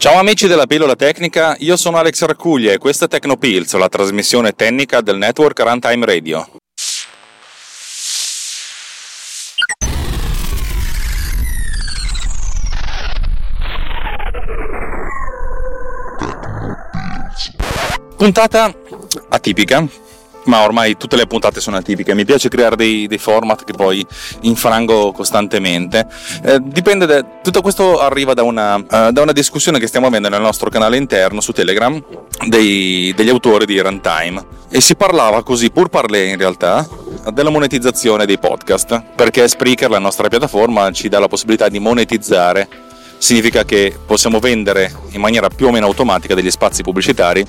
Ciao amici della pillola tecnica, io sono Alex Raccuglia e questa è Tecnopills, la trasmissione tecnica del network Runtime Radio. Puntata atipica, ma ormai tutte le puntate sono atipiche. Mi piace creare dei, dei format che poi infrango costantemente. Eh, dipende, da, tutto questo arriva da una, uh, da una, discussione che stiamo avendo nel nostro canale interno su Telegram dei, degli autori di Runtime. E si parlava così, pur parlé in realtà, della monetizzazione dei podcast, perché Spreaker, la nostra piattaforma, ci dà la possibilità di monetizzare. Significa che possiamo vendere in maniera più o meno automatica degli spazi pubblicitari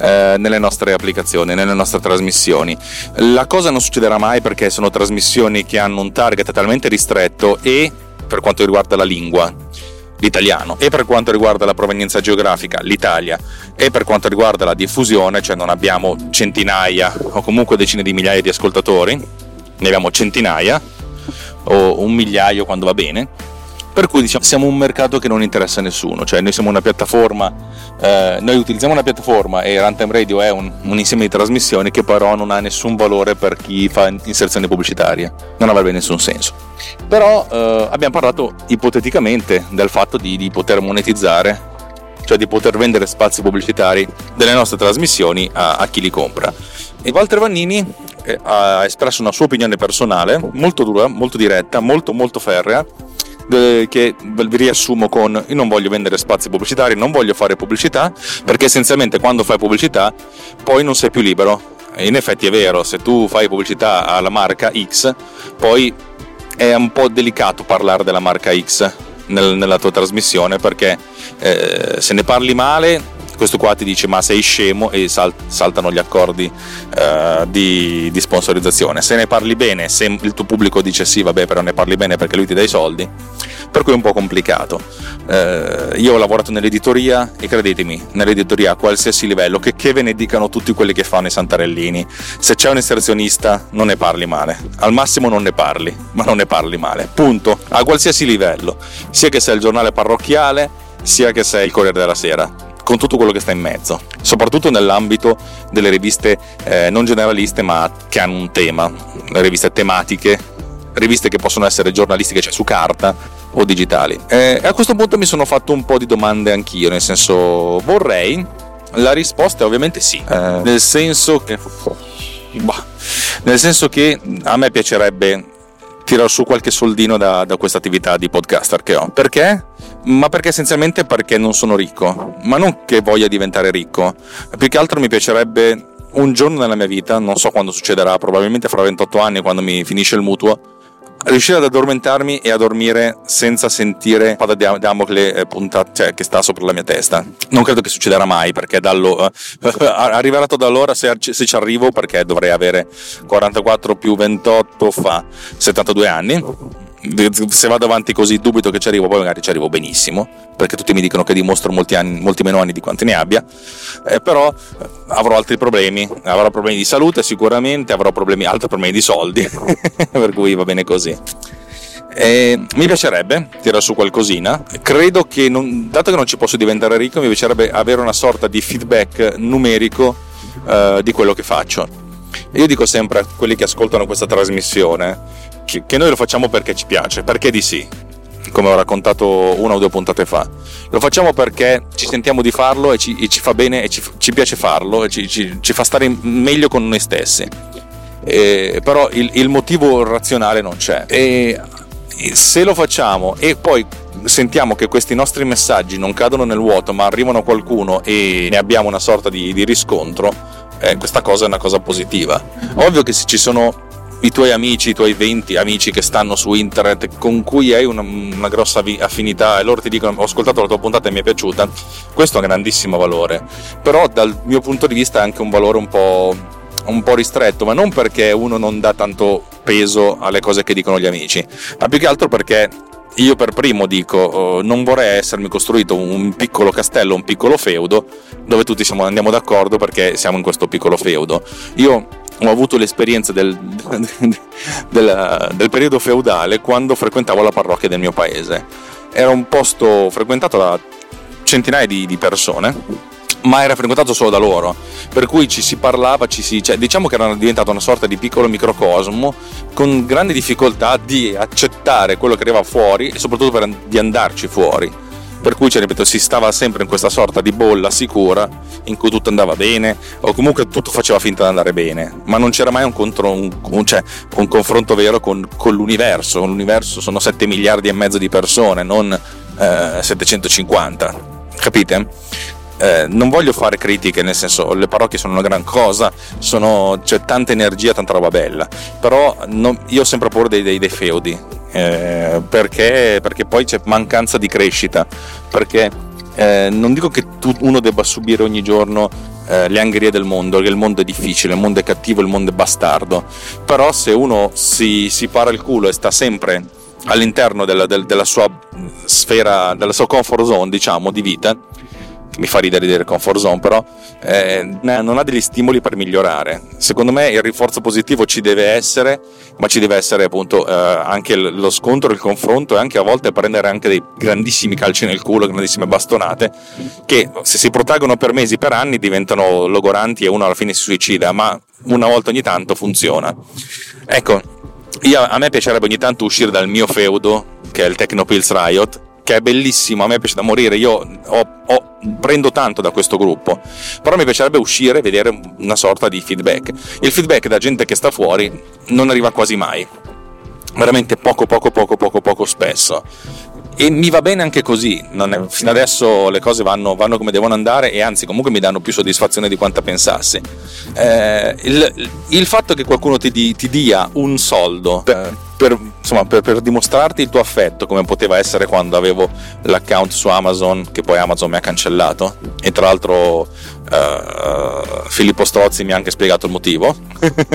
eh, nelle nostre applicazioni, nelle nostre trasmissioni. La cosa non succederà mai perché sono trasmissioni che hanno un target talmente ristretto e per quanto riguarda la lingua, l'italiano, e per quanto riguarda la provenienza geografica, l'Italia, e per quanto riguarda la diffusione, cioè non abbiamo centinaia o comunque decine di migliaia di ascoltatori, ne abbiamo centinaia o un migliaio quando va bene per cui diciamo, siamo un mercato che non interessa a nessuno, cioè noi siamo una piattaforma, eh, noi utilizziamo una piattaforma e Runtime Radio è un, un, insieme di trasmissioni che però non ha nessun valore per chi fa inserzioni pubblicitarie, non avrebbe nessun senso. Però eh, abbiamo parlato ipoteticamente del fatto di, di poter monetizzare cioè di poter vendere spazi pubblicitari delle nostre trasmissioni a, a chi li compra. E Walter Vannini eh, ha espresso una sua opinione personale, molto dura, molto diretta, molto molto ferrea, che vi riassumo con io non voglio vendere spazi pubblicitari, non voglio fare pubblicità, perché essenzialmente quando fai pubblicità poi non sei più libero. E in effetti è vero, se tu fai pubblicità alla marca X, poi è un po' delicato parlare della marca X nel, nella tua trasmissione perché eh, se ne parli male questo qua ti dice ma sei scemo? E sal- saltano gli accordi uh, di, di, sponsorizzazione. Se ne parli bene, se il tuo pubblico dice sì, vabbè, però ne parli bene perché lui ti dà i soldi, per cui è un po' complicato. Uh, io ho lavorato nell'editoria e credetemi, nell'editoria a qualsiasi livello, che, che ve ne dicano tutti quelli che fanno i santarellini, se c'è un inserzionista non ne parli male, al massimo non ne parli, ma non ne parli male, punto, a qualsiasi livello, sia che sia il giornale parrocchiale, sia che sei il Corriere della Sera con tutto quello che sta in mezzo, soprattutto nell'ambito delle riviste eh, non generaliste ma che hanno un tema, le riviste tematiche, riviste che possono essere giornalistiche, cioè su carta o digitali. E a questo punto mi sono fatto un po' di domande anch'io, nel senso vorrei, la risposta è ovviamente sì, eh, nel senso che... Bah, nel senso che a me piacerebbe tirare su qualche soldino da, da questa attività di podcaster che ho. Perché? Ma perché essenzialmente perché non sono ricco, ma non che voglia diventare ricco, più che altro mi piacerebbe un giorno nella mia vita, non so quando succederà, probabilmente fra 28 anni quando mi finisce il mutuo, riuscire ad addormentarmi e a dormire senza sentire spada di Damocle eh, puntata, cioè, che sta sopra la mia testa. Non credo che succederà mai perché dallo, arriverato da allora se, se ci arrivo perché dovrei avere 44 più 28 fa 72 anni se vado avanti così dubito che ci arrivo, poi magari ci arrivo benissimo, perché tutti mi dicono che dimostro molti, anni, molti meno anni di quanti ne abbia, eh, però eh, avrò altri problemi, avrò problemi di salute sicuramente, avrò problemi, altri problemi di soldi, per cui va bene così. E mi piacerebbe tirare su qualcosina. Credo che, non, dato che non ci posso diventare ricco, mi piacerebbe avere una sorta di feedback numerico uh, di quello che faccio. Io dico sempre a quelli che ascoltano questa trasmissione che, noi lo facciamo perché ci piace, perché di sì, come ho raccontato una o due puntate fa. Lo facciamo perché ci sentiamo di farlo e ci, e ci fa bene e ci, ci, piace farlo e ci, ci, fa stare meglio con noi stessi. E, però il, il, motivo razionale non c'è. E se lo facciamo e poi sentiamo che questi nostri messaggi non cadono nel vuoto ma arrivano a qualcuno e ne abbiamo una sorta di, di riscontro, eh, questa cosa è una cosa positiva. Ovvio che se ci sono i tuoi amici, i tuoi 20 amici che stanno su internet con cui hai una, una, grossa affinità e loro ti dicono ho ascoltato la tua puntata e mi è piaciuta, questo ha grandissimo valore, però dal mio punto di vista è anche un valore un po', un po' ristretto, ma non perché uno non dà tanto peso alle cose che dicono gli amici, ma più che altro perché io per primo dico, oh, non vorrei essermi costruito un piccolo castello, un piccolo feudo, dove tutti siamo, andiamo d'accordo perché siamo in questo piccolo feudo. Io ho avuto l'esperienza del, del, del, periodo feudale quando frequentavo la parrocchia del mio paese. Era un posto frequentato da centinaia di, di persone ma era frequentato solo da loro, per cui ci si parlava, ci si, cioè, diciamo che era diventato una sorta di piccolo microcosmo con grandi difficoltà di accettare quello che arriva fuori e soprattutto per, di andarci fuori. Per cui, cioè, ripeto, si stava sempre in questa sorta di bolla sicura in cui tutto andava bene o comunque tutto faceva finta di andare bene, ma non c'era mai un, contro, un, un, cioè, un confronto vero con, con, l'universo. L'universo sono 7 miliardi e mezzo di persone, non eh, 750. Capite? Eh, non voglio fare critiche, nel senso le parrocchie sono una gran cosa, sono, c'è tanta energia, tanta roba bella, però non, io ho sempre paura dei, dei, dei feudi, eh, perché, perché, poi c'è mancanza di crescita, perché eh, non dico che tu, uno debba subire ogni giorno eh, le angherie del mondo, che il mondo è difficile, il mondo è cattivo, il mondo è bastardo, però se uno si, si para il culo e sta sempre all'interno della, del, della sua sfera, della sua comfort zone, diciamo, di vita, mi fa ridere dire comfort zone, però eh, non ha degli stimoli per migliorare. Secondo me il rinforzo positivo ci deve essere, ma ci deve essere appunto eh, anche lo scontro, il confronto e anche a volte prendere anche dei grandissimi calci nel culo, grandissime bastonate, che se si protraggono per mesi, per anni diventano logoranti e uno alla fine si suicida, ma una volta ogni tanto funziona. Ecco, io, a me piacerebbe ogni tanto uscire dal mio feudo, che è il Technopills Riot, che è bellissimo, a me piace da morire, io ho, ho, prendo tanto da questo gruppo, però mi piacerebbe uscire e vedere una sorta di feedback. Il feedback da gente che sta fuori non arriva quasi mai, veramente poco poco poco poco poco spesso e mi va bene anche così, è, fino adesso le cose vanno, vanno, come devono andare e anzi comunque mi danno più soddisfazione di quanta pensassi. Eh, il, il, fatto che qualcuno ti, di, ti dia un soldo per, per, insomma, per, per, dimostrarti il tuo affetto, come poteva essere quando avevo l'account su Amazon, che poi Amazon mi ha cancellato, e tra l'altro uh, Filippo Strozzi mi ha anche spiegato il motivo,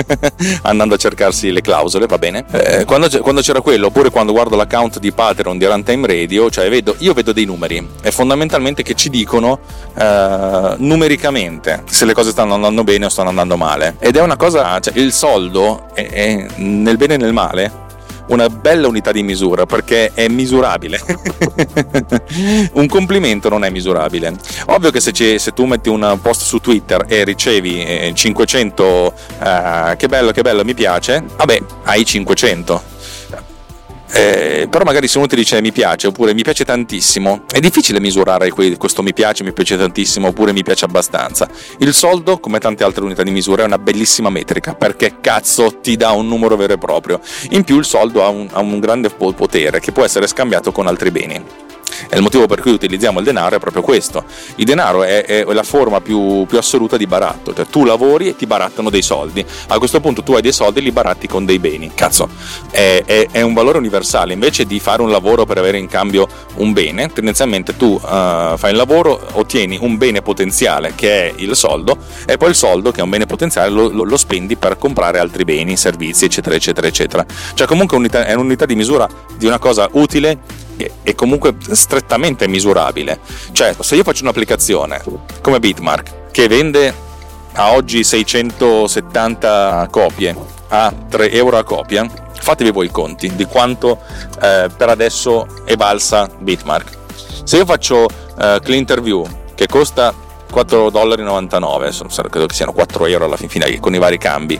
andando a cercarsi le clausole, va bene. Eh, quando, quando, c'era quello, oppure quando guardo l'account di Patreon di Runtime Radio, cioè vedo, io vedo dei numeri, e fondamentalmente che ci dicono uh, numericamente se le cose stanno andando bene o stanno andando male. Ed è una cosa, cioè il soldo è, è nel bene e nel male una bella unità di misura perché è misurabile. un complimento non è misurabile. Ovvio che se, se, tu metti un post su Twitter e ricevi 500 uh, eh, che bello, che bello, mi piace, vabbè, hai 500 eh, però magari se uno ti dice mi piace oppure mi piace tantissimo, è difficile misurare questo mi piace, mi piace tantissimo oppure mi piace abbastanza. Il soldo, come tante altre unità di misura, è una bellissima metrica perché cazzo ti dà un numero vero e proprio. In più il soldo ha un, ha un grande potere che può essere scambiato con altri beni. E il motivo per cui utilizziamo il denaro è proprio questo. Il denaro è, è la forma più, più, assoluta di baratto, cioè tu lavori e ti barattano dei soldi. A questo punto tu hai dei soldi e li baratti con dei beni. Cazzo, è, è, è un valore universale. Invece di fare un lavoro per avere in cambio un bene, tendenzialmente tu uh, fai il lavoro, ottieni un bene potenziale che è il soldo e poi il soldo che è un bene potenziale lo, lo, lo spendi per comprare altri beni, servizi, eccetera, eccetera, eccetera. Cioè comunque è un'unità di misura di una cosa utile è comunque strettamente misurabile. Cioè, se io faccio un'applicazione come Bitmark che vende a oggi 670 copie a 3 euro a copia, fatevi voi i conti di quanto eh, per adesso è valsa Bitmark. Se io faccio eh, Clinterview che costa 4,99 credo che siano 4 euro alla fine con i vari cambi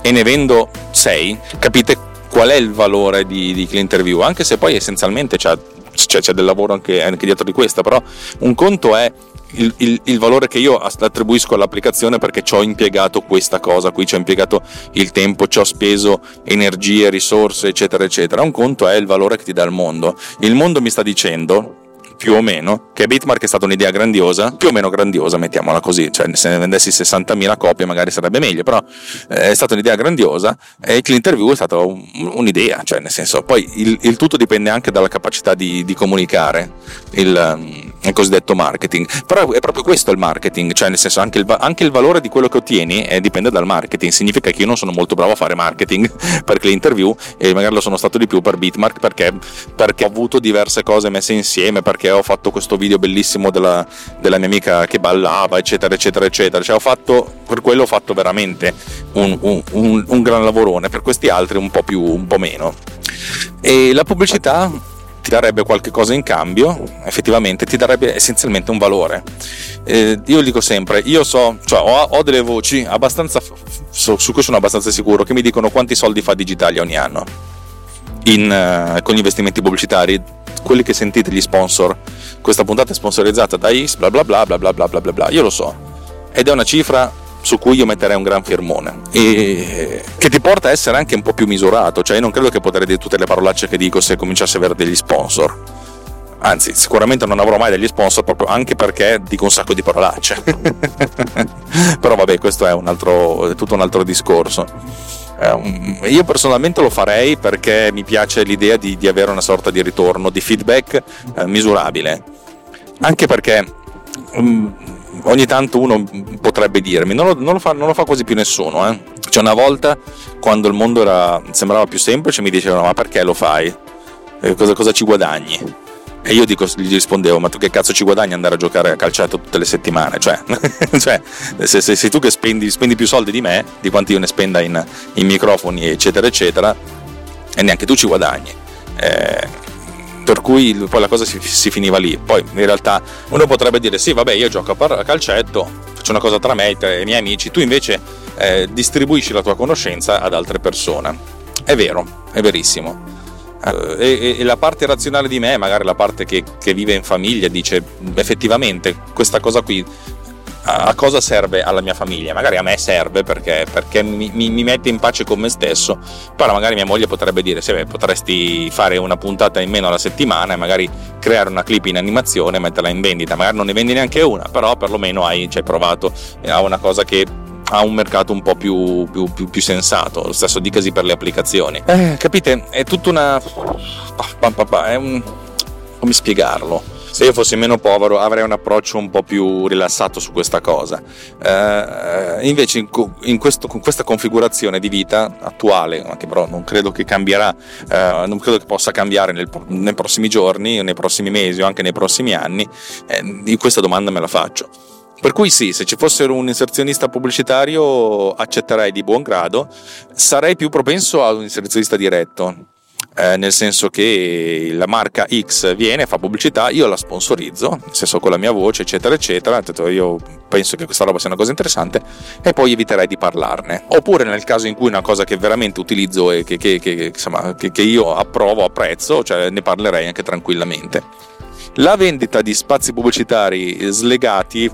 e ne vendo 6, capite qual è il valore di, di Clinterview, anche se poi essenzialmente c'è, c'è, c'è del lavoro anche, anche, dietro di questa, però un conto è il, il, il, valore che io attribuisco all'applicazione perché ci ho impiegato questa cosa qui, ci ho impiegato il tempo, ci ho speso energie, risorse, eccetera, eccetera. Un conto è il valore che ti dà il mondo. Il mondo mi sta dicendo più o meno, che Bitmark è stata un'idea grandiosa, più o meno grandiosa, mettiamola così, cioè se ne vendessi 60.000 copie magari sarebbe meglio, però eh, è stata un'idea grandiosa e il Interview è stata un, un'idea, cioè nel senso, poi il, il, tutto dipende anche dalla capacità di, di comunicare il, il, cosiddetto marketing, però è proprio questo il marketing, cioè nel senso anche il, anche il valore di quello che ottieni eh, dipende dal marketing, significa che io non sono molto bravo a fare marketing per Interview e magari lo sono stato di più per Bitmark perché, perché ho avuto diverse cose messe insieme, perché perché ho fatto questo video bellissimo della, della mia amica che ballava, eccetera, eccetera, eccetera. Cioè, ho fatto, per quello ho fatto veramente un, un, un, un gran lavorone, per questi altri un po' più, un po' meno. E la pubblicità ti darebbe qualche cosa in cambio, effettivamente ti darebbe essenzialmente un valore. Eh, io dico sempre, io so, cioè ho, ho delle voci abbastanza, su, su cui sono abbastanza sicuro, che mi dicono quanti soldi fa Digitalia ogni anno. In, uh, con gli investimenti pubblicitari, quelli che sentite gli sponsor, questa puntata è sponsorizzata da X, bla bla bla bla bla bla bla bla, io lo so, ed è una cifra su cui io metterei un gran firmone e che ti porta a essere anche un po' più misurato, cioè io non credo che potrei dire tutte le parolacce che dico se cominciassi a avere degli sponsor. Anzi, sicuramente non avrò mai degli sponsor proprio anche perché dico un sacco di parolacce. Però vabbè, questo è, un altro, è tutto un altro discorso. Um, io personalmente lo farei perché mi piace l'idea di, di avere una sorta di ritorno, di feedback eh, misurabile. Anche perché um, ogni tanto uno potrebbe dirmi, non lo, non lo, fa, non lo fa, quasi più nessuno. Eh. Cioè una volta quando il mondo era, sembrava più semplice mi dicevano ma perché lo fai? Eh, cosa, cosa ci guadagni? E io dico, gli rispondevo, ma tu che cazzo ci guadagni andare a giocare a calcetto tutte le settimane? Cioè, cioè se, se, sei tu che spendi, spendi, più soldi di me, di quanti io ne spenda in, in microfoni, eccetera, eccetera, e neanche tu ci guadagni. Eh, per cui poi la cosa si, si, finiva lì. Poi in realtà uno potrebbe dire sì, vabbè, io gioco a calcetto, faccio una cosa tra me e i miei amici, tu invece eh, distribuisci la tua conoscenza ad altre persone. È vero, è verissimo. Eh, e, e, la parte razionale di me, magari la parte che, che vive in famiglia, dice effettivamente questa cosa qui a cosa serve alla mia famiglia? Magari a me serve perché, perché mi, mi, mi, mette in pace con me stesso, però magari mia moglie potrebbe dire, sì, potresti fare una puntata in meno alla settimana e magari creare una clip in animazione e metterla in vendita, magari non ne vendi neanche una, però perlomeno hai, ci provato a una cosa che ha un mercato un po' più, più, più, più sensato, lo stesso dicasi per le applicazioni. Eh, capite? È tutta una... È un... come spiegarlo? Se io fossi meno povero avrei un approccio un po' più rilassato su questa cosa. Eh, invece in, in, questo, con questa configurazione di vita attuale, che però non credo che cambierà, eh, non credo che possa cambiare nel, nei prossimi giorni, nei prossimi mesi o anche nei prossimi anni, eh, questa domanda me la faccio. Per cui sì, se ci fosse un inserzionista pubblicitario accetterei di buon grado, sarei più propenso ad un inserzionista diretto eh, nel senso che la marca X viene, fa pubblicità, io la sponsorizzo, nel senso con la mia voce, eccetera, eccetera. Io penso che questa roba sia una cosa interessante e poi eviterei di parlarne. Oppure nel caso in cui è una cosa che veramente utilizzo e che, che, che, insomma, che io approvo, apprezzo, cioè ne parlerei anche tranquillamente. La vendita di spazi pubblicitari slegati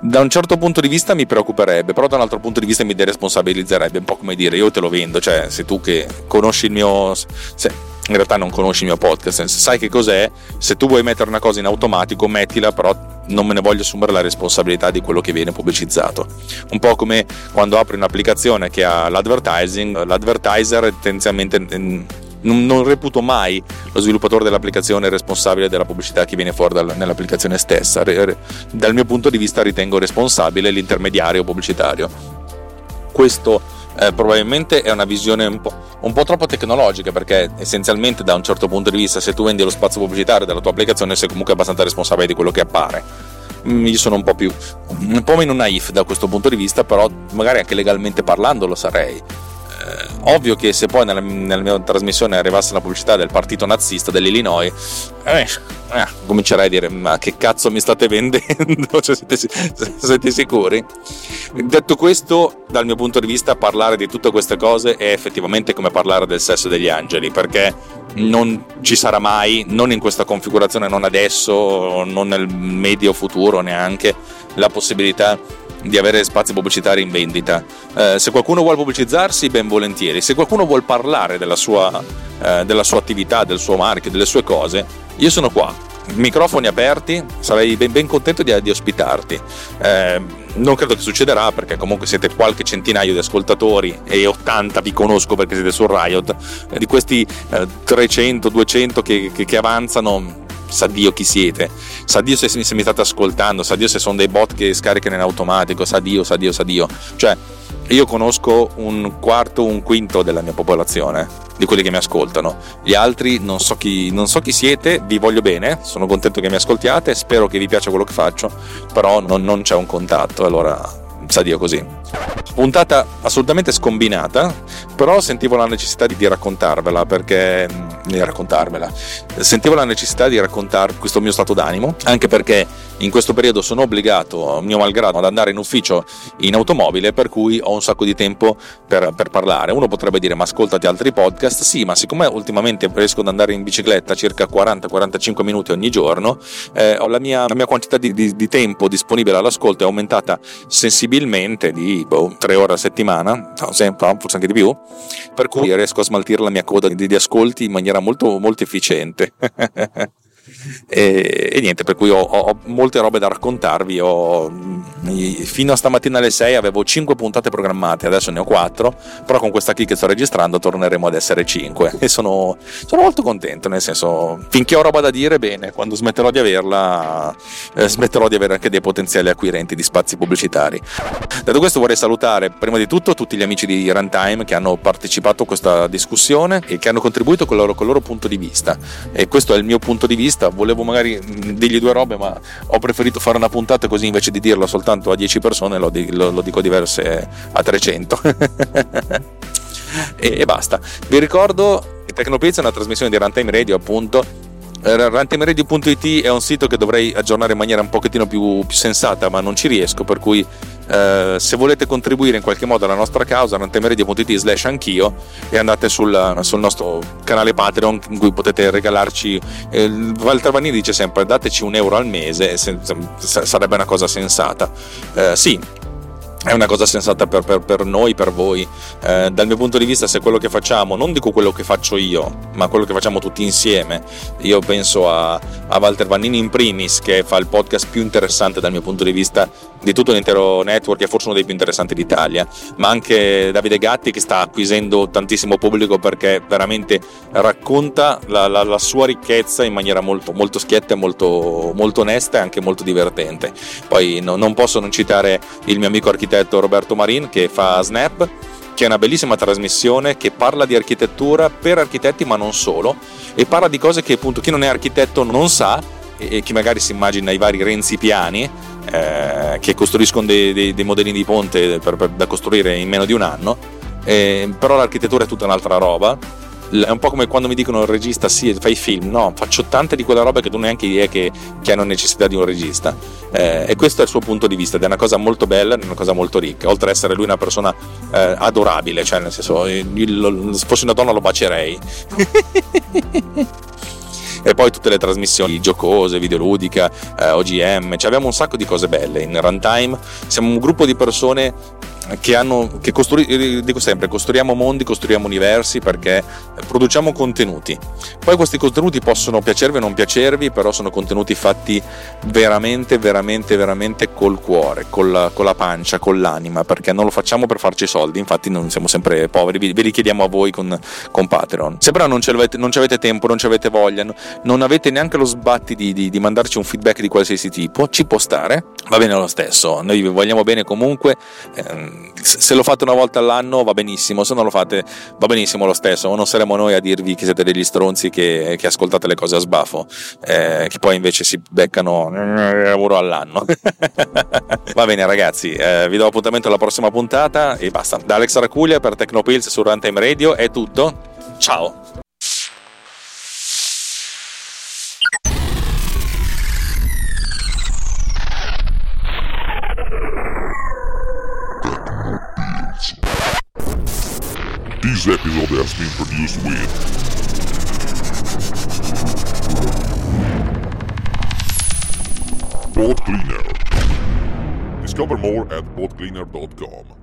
da un certo punto di vista mi preoccuperebbe, però da un altro punto di vista mi deresponsabilizzerebbe, un po' come dire io te lo vendo, cioè se tu che conosci il mio... Se, in realtà non conosci il mio podcast, sai che cos'è, se tu vuoi mettere una cosa in automatico mettila, però non me ne voglio assumere la responsabilità di quello che viene pubblicizzato. Un po' come quando apri un'applicazione che ha l'advertising, l'advertiser tendenzialmente non, non, reputo mai lo sviluppatore dell'applicazione responsabile della pubblicità che viene fuori dal, nell'applicazione stessa. Dal mio punto di vista ritengo responsabile l'intermediario pubblicitario. Questo eh, probabilmente è una visione un po', un po', troppo tecnologica perché essenzialmente da un certo punto di vista se tu vendi lo spazio pubblicitario della tua applicazione sei comunque abbastanza responsabile di quello che appare mm, io sono un po' più un po' meno naif da questo punto di vista però magari anche legalmente parlando lo sarei ovvio che se poi nella, nella, mia trasmissione arrivasse la pubblicità del partito nazista dell'Illinois, eh, eh, comincerei a dire ma che cazzo mi state vendendo? cioè, siete, siete, sicuri? Detto questo, dal mio punto di vista, parlare di tutte queste cose è effettivamente come parlare del sesso degli angeli, perché non ci sarà mai, non in questa configurazione, non adesso, non nel medio futuro neanche, la possibilità di avere spazi pubblicitari in vendita. Eh, se qualcuno vuole pubblicizzarsi, ben volentieri. Se qualcuno vuole parlare della sua, eh, della sua attività, del suo marchio, delle sue cose, io sono qua. Microfoni aperti, sarei ben, ben contento di, di ospitarti. Eh, non credo che succederà perché comunque siete qualche centinaio di ascoltatori e 80 vi conosco perché siete su Riot. di questi 300, eh, 200 che, che, che avanzano, sa Dio chi siete, sa Dio se, se mi state ascoltando, sa Dio se sono dei bot che scaricano in automatico, sa Dio, sa Dio, sa Dio. Cioè, io conosco un quarto, un quinto della mia popolazione, di quelli che mi ascoltano. Gli altri non so chi, non so chi siete, vi voglio bene, sono contento che mi ascoltiate, spero che vi piaccia quello che faccio, però non, non c'è un contatto, allora sa Dio così. Puntata assolutamente scombinata, però sentivo la necessità di, di raccontarvela perché mm, di raccontarvela. Sentivo la necessità di raccontare questo mio stato d'animo, anche perché in questo periodo sono obbligato, mio malgrado, ad andare in ufficio in automobile, per cui ho un sacco di tempo per, per parlare. Uno potrebbe dire: Ma ascoltati altri podcast? Sì, ma siccome ultimamente riesco ad andare in bicicletta circa 40-45 minuti ogni giorno, eh, la, mia, la, mia, quantità di, di, di, tempo disponibile all'ascolto è aumentata sensibilmente di boh, 3 ore a settimana, forse anche di più, per cui riesco a smaltire la mia coda di, di ascolti in maniera molto, molto efficiente. E, e, niente, per cui ho, ho, molte robe da raccontarvi. Ho, fino a stamattina alle 6 avevo 5 puntate programmate, adesso ne ho 4, però con questa qui che sto registrando torneremo ad essere 5 e sono, sono molto contento, nel senso, finché ho roba da dire, bene, quando smetterò di averla, eh, smetterò di avere anche dei potenziali acquirenti di spazi pubblicitari. Detto questo vorrei salutare prima di tutto tutti gli amici di Runtime che hanno partecipato a questa discussione e che hanno contribuito con il loro, loro punto di vista. E questo è il mio punto di vista volevo magari dirgli due robe, ma ho preferito fare una puntata così invece di dirlo soltanto a 10 persone, lo, lo, lo dico diverse a 300. e, e, basta. Vi ricordo che Tecnopizza è una trasmissione di Runtime Radio, appunto. Rantimeradio.it è un sito che dovrei aggiornare in maniera un pochettino più, più sensata, ma non ci riesco, per cui eh, se volete contribuire in qualche modo alla nostra causa, rantemedia.it slash anch'io e andate sul, sul, nostro canale Patreon in cui potete regalarci. Eh, Walter Vanini dice sempre dateci un euro al mese, se, se, sarebbe una cosa sensata. Eh, sì, è una cosa sensata per, per, per noi, per voi. Eh, dal mio punto di vista, se quello che facciamo, non dico quello che faccio io, ma quello che facciamo tutti insieme, io penso a, a Walter Vannini in primis, che fa il podcast più interessante dal mio punto di vista di tutto l'intero network, è forse uno dei più interessanti d'Italia, ma anche Davide Gatti che sta acquisendo tantissimo pubblico perché veramente racconta la, la, la sua ricchezza in maniera molto, molto schietta, molto, molto onesta e anche molto divertente. Poi no, non posso non citare il mio amico architetto l'architetto Roberto Marin che fa Snap, che è una bellissima trasmissione che parla di architettura per architetti ma non solo e parla di cose che appunto chi non è architetto non sa e, chi magari si immagina i vari Renzi piani eh, che costruiscono dei, dei, dei, modelli di ponte per, per, da costruire in meno di un anno, eh, però l'architettura è tutta un'altra roba è un po' come quando mi dicono il regista sì fai film. No faccio tante di quella roba che tu neanche idea che, che hanno necessità di un regista. Eh, e questo è il suo punto di vista ed è una cosa molto bella è una cosa molto ricca. Oltre ad essere lui una persona eh, adorabile cioè nel senso io, se fossi una donna lo bacerei. E poi tutte le trasmissioni giocose, videoludica, eh, OGM, cioè abbiamo un sacco di cose belle in runtime, siamo un gruppo di persone che hanno, che costru- eh, dico sempre, costruiamo mondi, costruiamo universi perché produciamo contenuti. Poi questi contenuti possono piacervi o non piacervi, però sono contenuti fatti veramente, veramente, veramente col cuore, con la, con la pancia, con l'anima, perché non lo facciamo per farci soldi, infatti non siamo sempre poveri, ve li chiediamo a voi con, con Patreon. Se però non, avete, non avete tempo, non avete voglia, non avete neanche lo sbatti di, di, di mandarci un feedback di qualsiasi tipo, ci può stare, va bene lo stesso, noi vi vogliamo bene comunque. Ehm, se lo fate una volta all'anno va benissimo, se non lo fate va benissimo lo stesso, non saremo noi a dirvi che siete degli stronzi che, che ascoltate le cose a sbafo, eh, che poi invece si beccano euro all'anno. va bene ragazzi, eh, vi do appuntamento alla prossima puntata e basta. Da Alex Racuglia per Tecnopills su Runtime Radio è tutto, ciao! This episode has been produced with Boat Cleaner. Discover more at boatcleaner.com.